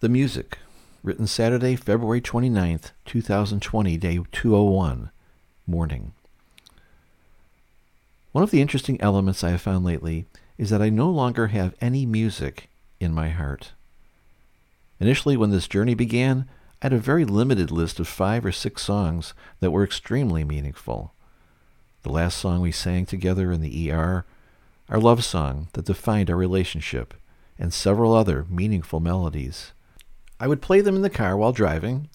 The Music, written Saturday, February 29th, 2020, day 201, morning. One of the interesting elements I have found lately is that I no longer have any music in my heart. Initially, when this journey began, I had a very limited list of five or six songs that were extremely meaningful. The last song we sang together in the ER, our love song that defined our relationship, and several other meaningful melodies. I would play them in the car while driving,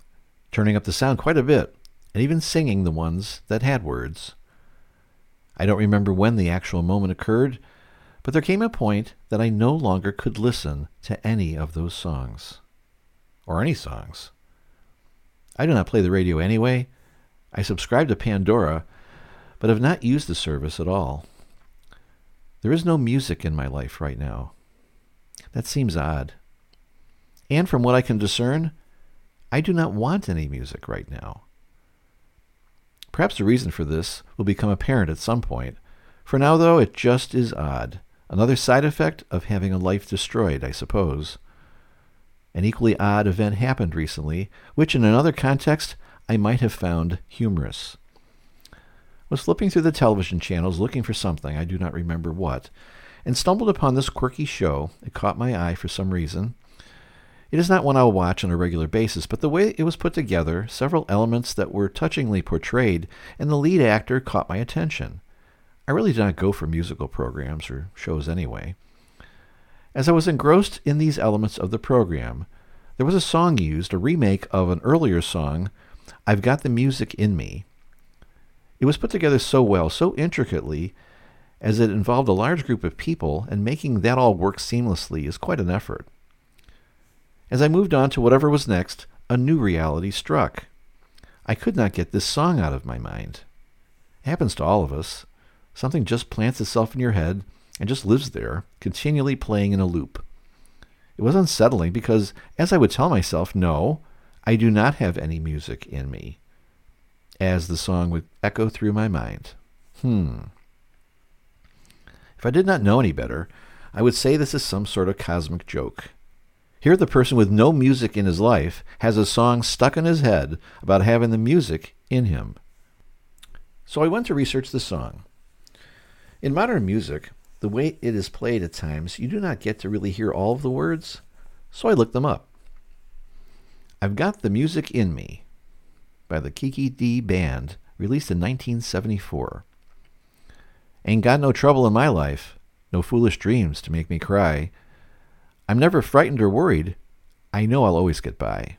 turning up the sound quite a bit, and even singing the ones that had words. I don't remember when the actual moment occurred, but there came a point that I no longer could listen to any of those songs. Or any songs. I do not play the radio anyway. I subscribe to Pandora, but have not used the service at all. There is no music in my life right now. That seems odd. And from what I can discern, I do not want any music right now. Perhaps the reason for this will become apparent at some point. For now, though, it just is odd. Another side effect of having a life destroyed, I suppose. An equally odd event happened recently, which in another context I might have found humorous. I was flipping through the television channels looking for something, I do not remember what, and stumbled upon this quirky show. It caught my eye for some reason. It is not one I'll watch on a regular basis, but the way it was put together, several elements that were touchingly portrayed, and the lead actor caught my attention. I really did not go for musical programs or shows anyway. As I was engrossed in these elements of the program, there was a song used, a remake of an earlier song, I've Got the Music in Me. It was put together so well, so intricately, as it involved a large group of people, and making that all work seamlessly is quite an effort. As I moved on to whatever was next, a new reality struck. I could not get this song out of my mind. It happens to all of us. Something just plants itself in your head and just lives there, continually playing in a loop. It was unsettling because, as I would tell myself, no, I do not have any music in me, as the song would echo through my mind. Hmm. If I did not know any better, I would say this is some sort of cosmic joke. Here, the person with no music in his life has a song stuck in his head about having the music in him. So I went to research the song. In modern music, the way it is played at times, you do not get to really hear all of the words, so I looked them up. I've Got the Music in Me by the Kiki Dee Band, released in 1974. Ain't got no trouble in my life, no foolish dreams to make me cry. I'm never frightened or worried. I know I'll always get by.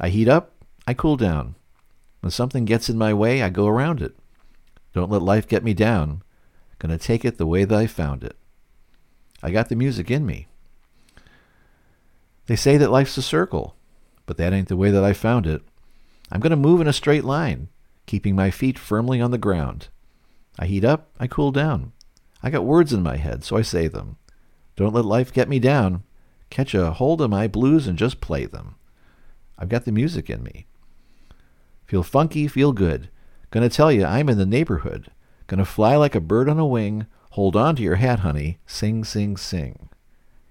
I heat up, I cool down. When something gets in my way, I go around it. Don't let life get me down. Gonna take it the way that I found it. I got the music in me. They say that life's a circle, but that ain't the way that I found it. I'm to move in a straight line, keeping my feet firmly on the ground. I heat up, I cool down. I got words in my head, so I say them. Don't let life get me down. Catch a hold of my blues and just play them. I've got the music in me. Feel funky, feel good. Gonna tell you I'm in the neighborhood. Gonna fly like a bird on a wing. Hold on to your hat, honey. Sing, sing, sing.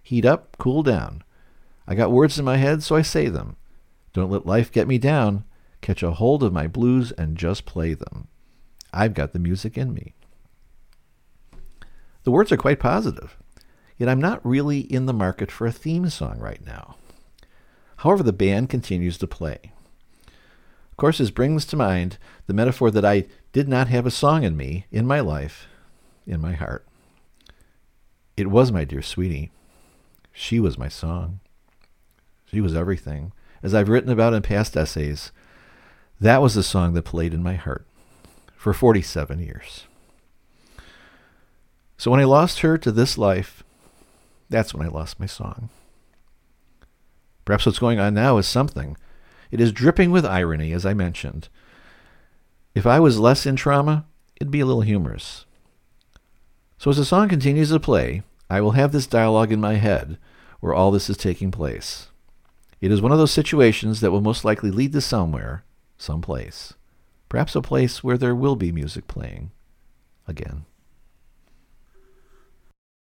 Heat up, cool down. I got words in my head, so I say them. Don't let life get me down. Catch a hold of my blues and just play them. I've got the music in me. The words are quite positive, yet I'm not really in the market for a theme song right now. However, the band continues to play. Of course, this brings to mind the metaphor that I did not have a song in me, in my life, in my heart. It was my dear sweetie. She was my song. She was everything. As I've written about in past essays, that was the song that played in my heart for 47 years. So when I lost her to this life, that's when I lost my song. Perhaps what's going on now is something. It is dripping with irony, as I mentioned. If I was less in trauma, it'd be a little humorous. So as the song continues to play, I will have this dialogue in my head where all this is taking place. It is one of those situations that will most likely lead to somewhere, some place. Perhaps a place where there will be music playing again.